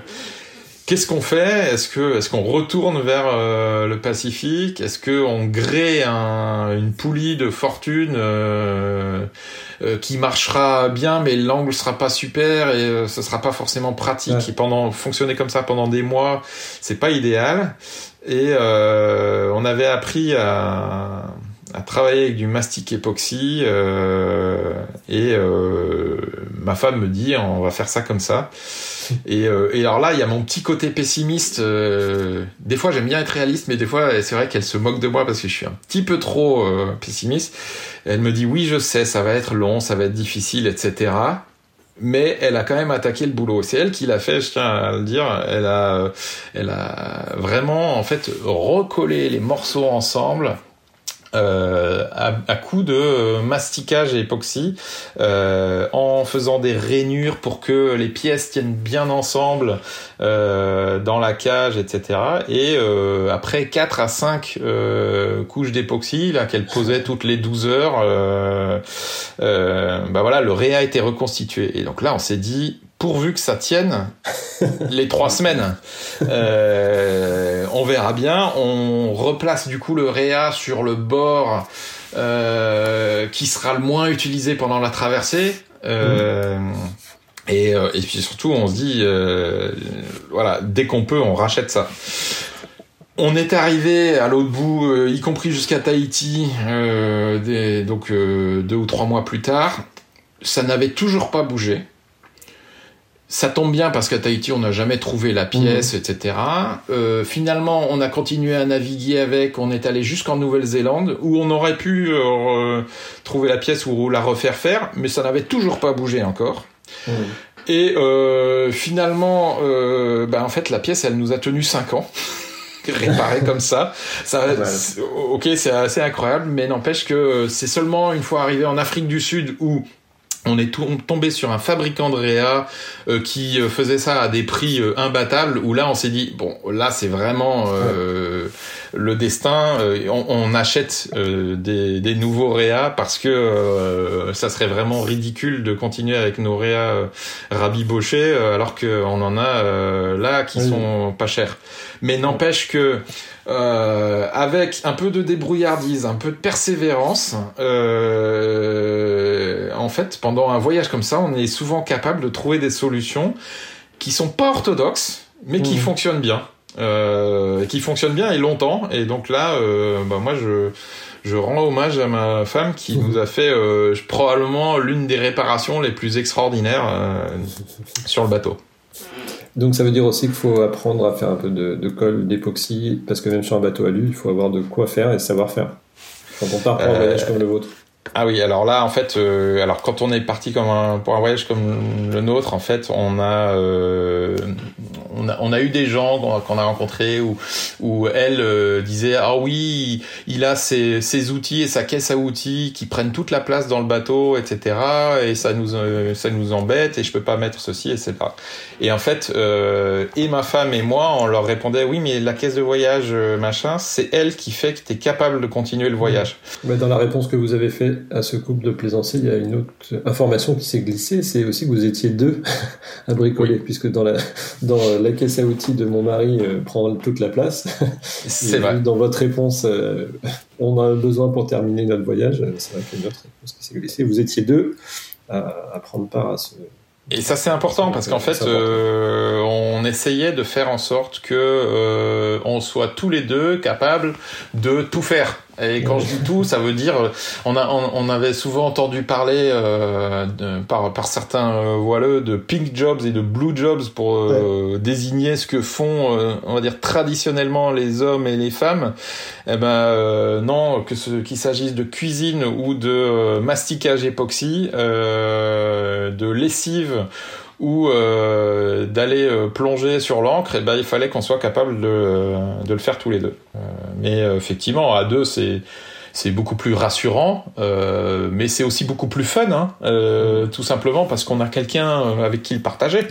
Qu'est-ce qu'on fait? Est-ce que est-ce qu'on retourne vers euh, le Pacifique? Est-ce que on grée un, une poulie de fortune euh, euh, qui marchera bien, mais l'angle sera pas super et ce sera pas forcément pratique. Et pendant fonctionner comme ça pendant des mois, c'est pas idéal. Et on avait appris à à travailler avec du mastic époxy euh, et euh, ma femme me dit on va faire ça comme ça et, euh, alors là il y a mon petit côté pessimiste euh, des fois j'aime bien être réaliste mais des fois c'est vrai qu'elle se moque de moi parce que je suis un petit peu trop euh, pessimiste elle me dit oui je sais ça va être long ça va être difficile etc mais elle a quand même attaqué le boulot. C'est elle qui l'a fait, je tiens à le dire. Elle a, elle a vraiment en fait recollé les morceaux ensemble euh, à, à, coup de masticage et époxy, euh, en faisant des rainures pour que les pièces tiennent bien ensemble euh, dans la cage, etc. Et euh, après 4 à 5 euh, couches d'époxy, là qu'elle posait toutes les 12 heures, bah voilà, le réa a été reconstitué. Et donc là, on s'est dit, pourvu que ça tienne les trois semaines. Euh, on verra bien. On replace du coup le réa sur le bord euh, qui sera le moins utilisé pendant la traversée. Euh, Et, puis surtout, on se dit, voilà, dès qu'on peut, on rachète ça. On est arrivé à l'autre bout, y compris jusqu'à Tahiti, donc deux ou trois mois plus tard. Ça n'avait toujours pas bougé ça tombe bien parce qu'à Tahiti, on n'a jamais trouvé la pièce, mmh. etc. Euh, finalement, on a continué à naviguer avec. On est allé jusqu'en Nouvelle-Zélande où on aurait pu euh, trouver la pièce ou la refaire faire, mais ça n'avait toujours pas bougé encore. Mmh. Et euh, finalement, euh, ben en fait, la pièce, elle nous a tenu 5 ans. [LAUGHS] réparée comme ça. ça ok, c'est assez incroyable, mais n'empêche que c'est seulement une fois arrivé en Afrique du Sud où on est tombé sur un fabricant de réa euh, qui euh, faisait ça à des prix euh, imbattables où là on s'est dit bon là c'est vraiment le destin on, achète des, nouveaux réa parce que ça serait vraiment ridicule de continuer avec nos réa rabibochés alors qu'on en a là qui sont pas chers. Mais n'empêche que euh, avec un peu de débrouillardise, un peu de persévérance, euh, en fait, pendant un voyage comme ça, on est souvent capable de trouver des solutions qui sont pas orthodoxes, mais qui mmh. fonctionnent bien, euh, qui fonctionnent bien et longtemps. Et donc là, euh, bah moi, je je rends hommage à ma femme qui mmh. nous a fait euh, probablement l'une des réparations les plus extraordinaires euh, sur le bateau.
Donc ça veut dire aussi qu'il faut apprendre à faire un peu de, de colle, d'époxy, parce que même sur un bateau à lui, il faut avoir de quoi faire et savoir faire. Quand on part pour un voyage comme le vôtre.
Ah oui, alors là, en fait, euh, alors quand on est parti comme un, pour un voyage comme le nôtre, en fait, on a, euh, on a, on a eu des gens qu'on a rencontrés où, où elle euh, disait ah oui, il a ses, ses outils et sa caisse à outils qui prennent toute la place dans le bateau, etc. Et ça nous, ça nous embête et je peux pas mettre ceci, etc. Et en fait, et ma femme et moi, on leur répondait oui, mais la caisse de voyage, machin, c'est elle qui fait que tu es capable de continuer le voyage.
Mais dans la réponse que vous avez fait à ce couple de plaisanciers, il y a une autre information qui s'est glissée, c'est aussi que vous étiez deux [LAUGHS] à bricoler, puisque dans la, dans la caisse à outils de mon mari euh, prend toute la place. [LAUGHS]
C'est vrai.
Dans votre réponse, euh, on a besoin pour terminer notre voyage, c'est vrai qu'il y a une autre réponse qui s'est glissée. Vous étiez deux à, prendre part à ce,
et ça c'est important parce qu'en fait euh, on essayait de faire en sorte que on soit tous les deux capables de tout faire et quand je dis tout, ça veut dire, on, a, on, avait souvent entendu parler euh, par, par certains euh, voileux de pink jobs et de blue jobs pour euh, désigner ce que font, euh, on va dire traditionnellement les hommes et les femmes. Eh ben non, que ce, qu'il s'agisse de cuisine ou de masticage époxy, de lessive ou euh, d'aller euh, plonger sur l'encre, et eh ben il fallait qu'on soit capable de, de, le faire tous les deux. Euh, mais effectivement, à deux, c'est c'est beaucoup plus rassurant, euh, mais c'est aussi beaucoup plus fun, hein, euh, tout simplement parce qu'on a quelqu'un avec qui le partager.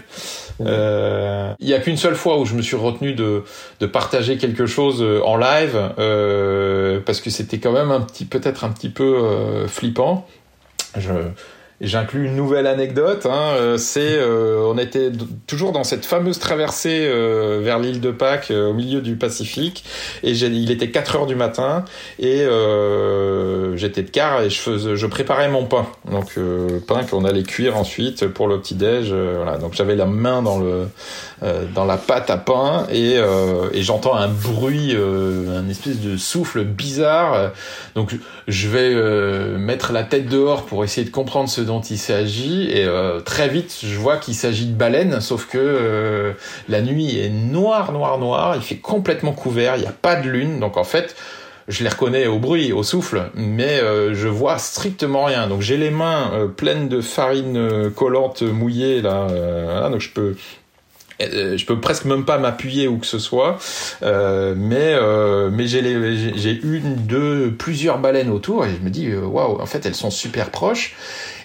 Euh, il y a qu'une seule fois où je me suis retenu de, de partager quelque chose en live, parce que c'était quand même un petit, peut-être un petit peu flippant. Je, J'inclus une nouvelle anecdote. Hein, euh, c'est, euh, on était toujours dans cette fameuse traversée euh, vers l'île de Pâques, au milieu du Pacifique, et il était 4 heures du matin, et j'étais de quart et je faisais, je préparais mon pain. Donc pain qu'on allait cuire ensuite pour le petit déj. voilà. Donc j'avais la main dans le dans la pâte à pain et, et j'entends un bruit, un espèce de souffle bizarre. Donc je vais mettre la tête dehors pour essayer de comprendre ce dont il s'agit et euh, très vite je vois qu'il s'agit de baleines sauf que euh, la nuit est noire noire noire il fait complètement couvert il n'y a pas de lune donc en fait je les reconnais au bruit, au souffle, mais euh, je vois strictement rien. Donc j'ai les mains pleines de farine collante mouillée là, donc je peux je peux presque même pas m'appuyer ou que ce soit, mais mais j'ai j'ai une, deux, plusieurs baleines autour et je me dis waouh, en fait elles sont super proches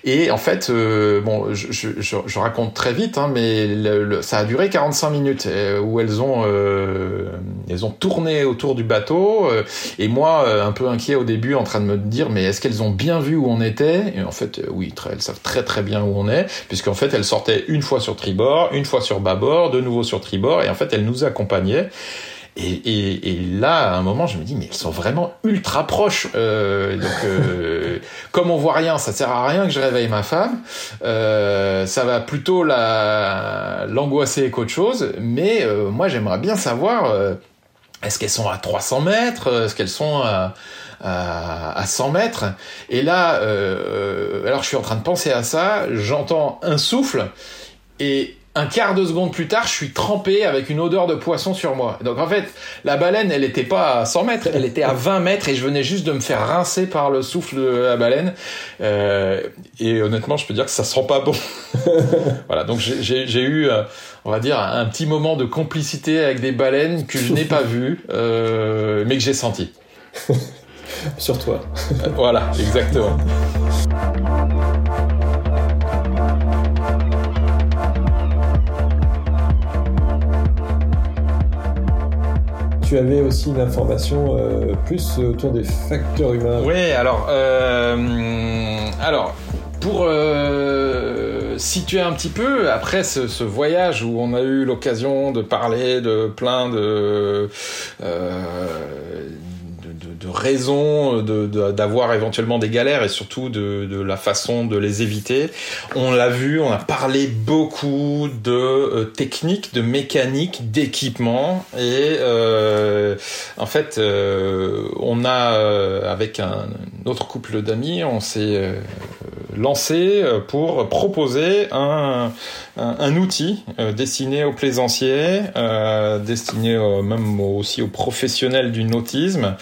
et en fait, euh, bon, je, je, je, raconte très vite, hein, mais le, ça a duré 45 minutes euh, où elles ont, euh, elles ont tourné autour du bateau. Euh, et moi, un peu inquiet au début, en train de me dire, mais est-ce qu'elles ont bien vu où on était? Et en fait, oui, très, elles savent très très bien où on est, puisqu'en fait, elles sortaient une fois sur tribord, une fois sur bâbord, de nouveau sur tribord, et en fait, elles nous accompagnaient. Et, et, et, là, à un moment, je me dis, mais elles sont vraiment ultra proches. Euh, donc, euh, [LAUGHS] comme on voit rien, ça sert à rien que je réveille ma femme. Euh, ça va plutôt la l'angoisser qu'autre chose. Mais euh, moi, j'aimerais bien savoir, euh, est-ce qu'elles sont à 300 mètres Est-ce qu'elles sont à, à, à, 100 mètres? Et là, alors je suis en train de penser à ça, j'entends un souffle et un quart de seconde plus tard, je suis trempé avec une odeur de poisson sur moi. Donc en fait, la baleine, elle était pas à 100 mètres, elle était à 20 mètres et je venais juste de me faire rincer par le souffle de la baleine. Euh, et honnêtement, je peux dire que ça sent pas bon. [LAUGHS] voilà, donc j'ai eu, euh, on va dire, un petit moment de complicité avec des baleines que je n'ai pas vues, euh, mais que j'ai senti. [LAUGHS]
sur toi.
voilà, exactement. [LAUGHS]
tu avais aussi une information euh, plus autour des facteurs humains.
Oui, alors, euh, alors pour euh, situer un petit peu, après ce, ce, voyage où on a eu l'occasion de parler de plein de de raisons d'avoir éventuellement des galères et surtout de, de, la façon de les éviter. On l'a vu, on a parlé beaucoup de euh, techniques, de mécanique, d'équipement et euh, en fait euh, on a euh, avec un, autre couple d'amis, on s'est lancé pour proposer un, un outil destiné aux plaisanciers, destiné même aussi aux professionnels du nautisme.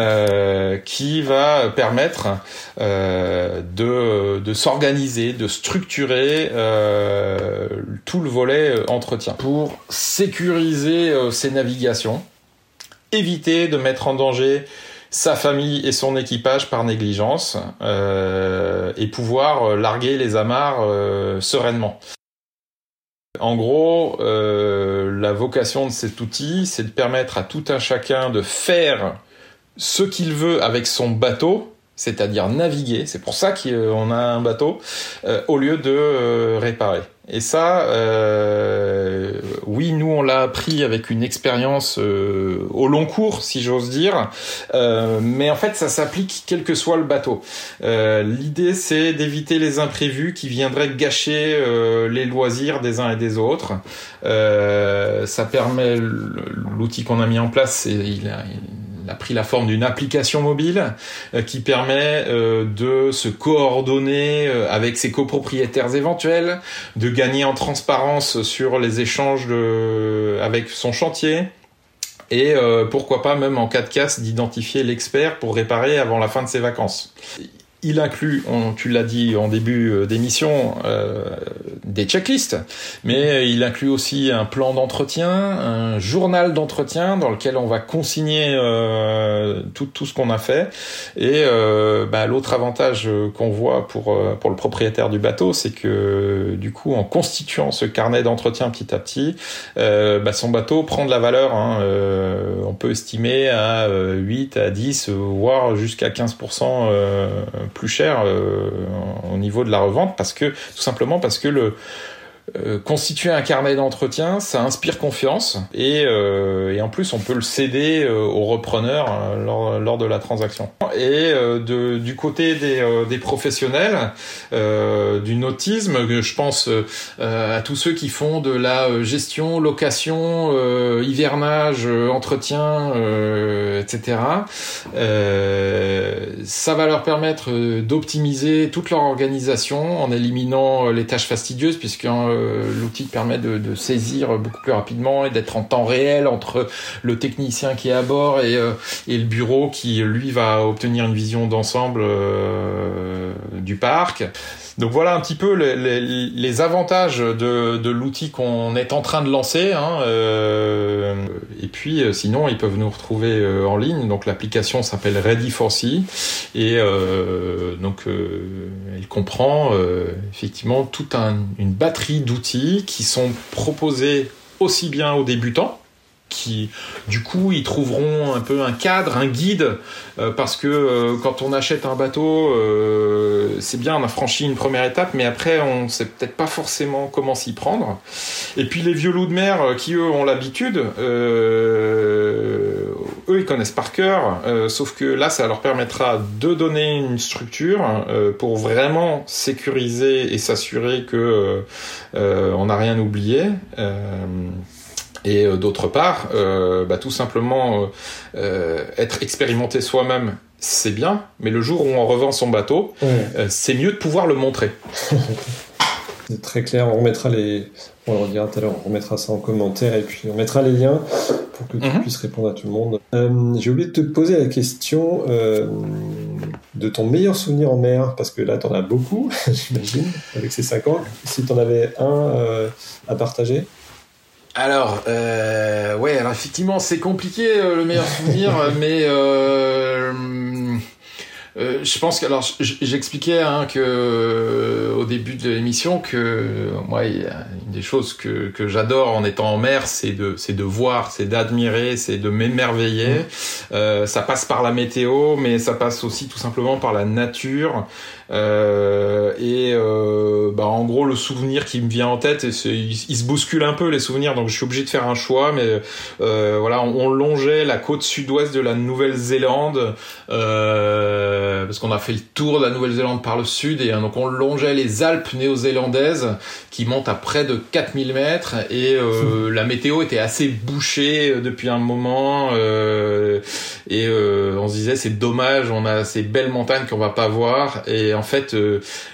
Euh, qui va permettre euh, de, s'organiser, de structurer euh, tout le volet entretien pour sécuriser ses navigations, éviter de mettre en danger sa famille et son équipage par négligence et pouvoir larguer les amarres sereinement. En gros, la vocation de cet outil, c'est de permettre à tout un chacun de faire ce qu'il veut avec son bateau, c'est-à-dire naviguer, c'est pour ça qu'on a un bateau, euh, au lieu de euh, réparer. Et ça, euh, oui, nous on l'a appris avec une expérience euh, au long cours, si j'ose dire, euh, mais en fait ça s'applique quel que soit le bateau. Euh, l'idée c'est d'éviter les imprévus qui viendraient gâcher les loisirs des uns et des autres. ça permet l'outil qu'on a mis en place, il a, a pris la forme d'une application mobile euh, qui permet euh, de se coordonner euh, avec ses copropriétaires éventuels, de gagner en transparence sur les échanges avec son chantier et pourquoi pas même en cas de casse d'identifier l'expert pour réparer avant la fin de ses vacances. Il inclut, on, tu l'as dit en début euh, d'émission, euh, des checklists, mais il inclut aussi un plan d'entretien, un journal d'entretien dans lequel on va consigner euh, tout, tout ce qu'on a fait. Et euh, bah, l'autre avantage qu'on voit pour, euh, pour le propriétaire du bateau, c'est que du coup, en constituant ce carnet d'entretien petit à petit, bah, son bateau prend de la valeur. Hein, on peut estimer à 8, à 10, voire jusqu'à 15% plus cher euh, au niveau de la revente parce que tout simplement parce que le euh, constituer un carnet d'entretien, ça inspire confiance et, euh, et, en plus on peut le céder euh, au repreneur lors, lors, de la transaction. Et de, du côté des, des professionnels du nautisme, je pense à tous ceux qui font de la gestion, location, hivernage, entretien, etc. ça va leur permettre d'optimiser toute leur organisation en éliminant les tâches fastidieuses puisque euh, l'outil permet de, saisir beaucoup plus rapidement et d'être en temps réel entre le technicien qui est à bord et, euh, le bureau qui lui va obtenir une vision d'ensemble euh, du parc. Donc voilà un petit peu les, avantages de, l'outil qu'on est en train de lancer. Hein, euh, et puis euh, sinon, ils peuvent nous retrouver euh, en ligne. Donc l'application s'appelle Ready for Sea et euh, donc elle comprend effectivement toute un, une batterie d'outils qui sont proposés aussi bien aux débutants qui du coup ils trouveront un peu un cadre, un guide, euh, parce que euh, quand on achète un bateau, euh, c'est bien, on a franchi une première étape, mais après on sait peut-être pas forcément comment s'y prendre. Et puis les vieux loups de mer qui eux ont l'habitude, connaissent par cœur, sauf que là, ça leur permettra de donner une structure pour vraiment sécuriser et s'assurer que on n'a rien oublié. Et d'autre part, bah, tout simplement être expérimenté soi-même c'est bien, mais le jour où on revend son bateau, euh, c'est mieux de pouvoir le montrer. [LAUGHS]
c'est très clair, on remettra les. On le redira tout à l'heure, on remettra ça en commentaire et puis on mettra les liens pour que tu mhm. puisses répondre à tout le monde. Euh, j'ai oublié de te poser la question euh, de ton meilleur souvenir en mer, parce que là, tu en as beaucoup, [LAUGHS] j'imagine, avec ces 5 ans. Si tu en avais un à partager
alors, euh, ouais, alors effectivement, c'est compliqué euh, le meilleur souvenir, [LAUGHS] mais euh, euh, je pense que alors j'expliquais hein, que euh, au début de l'émission que moi y a une des choses que, que j'adore en étant en mer c'est de c'est de voir c'est d'admirer c'est de m'émerveiller mmh. euh, ça passe par la météo mais ça passe aussi tout simplement par la nature euh, et euh, bah, en gros le souvenir qui me vient en tête et il, il, se bouscule un peu les souvenirs donc je suis obligé de faire un choix mais voilà on, on, longeait la côte sud-ouest de la Nouvelle-Zélande euh, euh, parce qu'on a fait le tour de la Nouvelle-Zélande par le sud et euh, donc on longeait les Alpes néo-zélandaises qui montent à près de 4000 mètres et euh, [LAUGHS] la météo était assez bouchée depuis un moment et on se disait c'est dommage on a ces belles montagnes qu'on va pas voir et en fait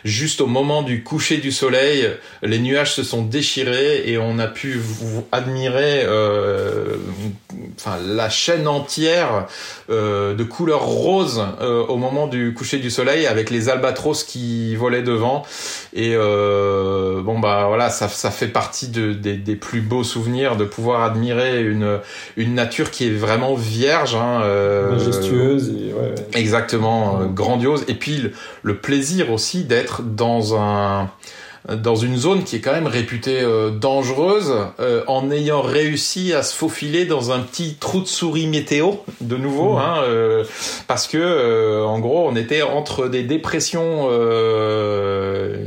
juste au moment du coucher du soleil les nuages se sont déchirés et on a pu admirer enfin la chaîne entière de couleur rose au moment du coucher du soleil avec les albatros qui volaient devant. Et euh, bon bah voilà, ça, ça fait partie de, des, plus beaux souvenirs de pouvoir admirer une, une nature qui est vraiment vierge, hein,
euh, majestueuse,
exactement euh, grandiose. Et puis le plaisir aussi d'être dans un dans une zone qui est quand même réputée euh, dangereuse, euh, en ayant réussi à se faufiler dans un petit trou de souris météo, de nouveau, mmh. hein, euh, parce que en gros on était entre des dépressions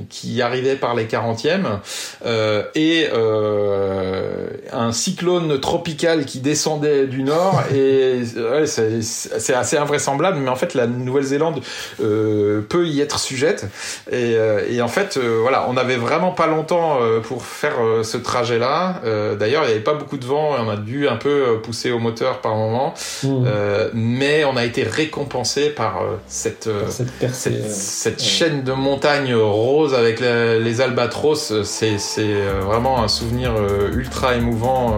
qui arrivaient par les 40e et un cyclone tropical qui descendait du nord [LAUGHS] et ouais, c'est assez invraisemblable, mais en fait la Nouvelle-Zélande peut y être sujette et, et en fait voilà on avait vraiment pas longtemps euh, pour faire euh, ce trajet-là. Euh, d'ailleurs, il n'y avait pas beaucoup de vent et on a dû un peu pousser au moteur par moment. Mmh. mais on a été récompensé par cette, cette, chaîne de montagnes roses avec les, albatros. C'est vraiment un souvenir ultra émouvant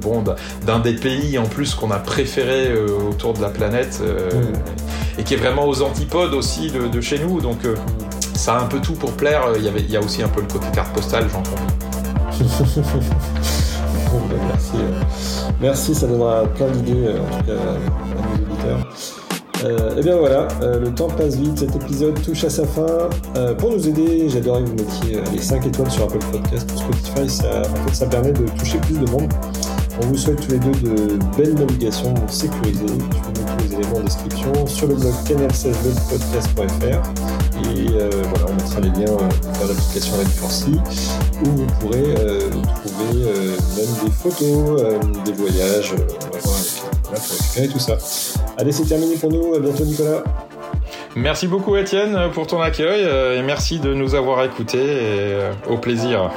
bon, d'un des pays en plus qu'on a préféré autour de la planète mmh. et qui est vraiment aux antipodes aussi de, de chez nous. Donc ça a un peu tout pour plaire. Il y, avait, il y a aussi un peu le côté carte postale, j'en
ben, [LAUGHS] merci. Euh, merci, ça donnera plein d'idées, euh, en tout cas, à nos auditeurs. Euh, et eh bien voilà, euh, le temps passe vite, cet épisode touche à sa fin. pour nous aider, j'adorerais que vous mettiez les 5 étoiles sur Apple Podcast ou Spotify, ça, ça permet de toucher plus de monde. On vous souhaite tous les deux de belles navigations sécurisées. Tu peux mettre les éléments en description sur le blog canal16podcast.fr et euh, voilà, on mettra les liens vers l'application Red 4 où vous pourrez euh, trouver euh, même des photos, des voyages, pour récupérer tout ça. Allez, c'est terminé pour nous. À bientôt, Nicolas.
Merci beaucoup, Étienne, pour ton accueil et merci de nous avoir écoutés. Au plaisir.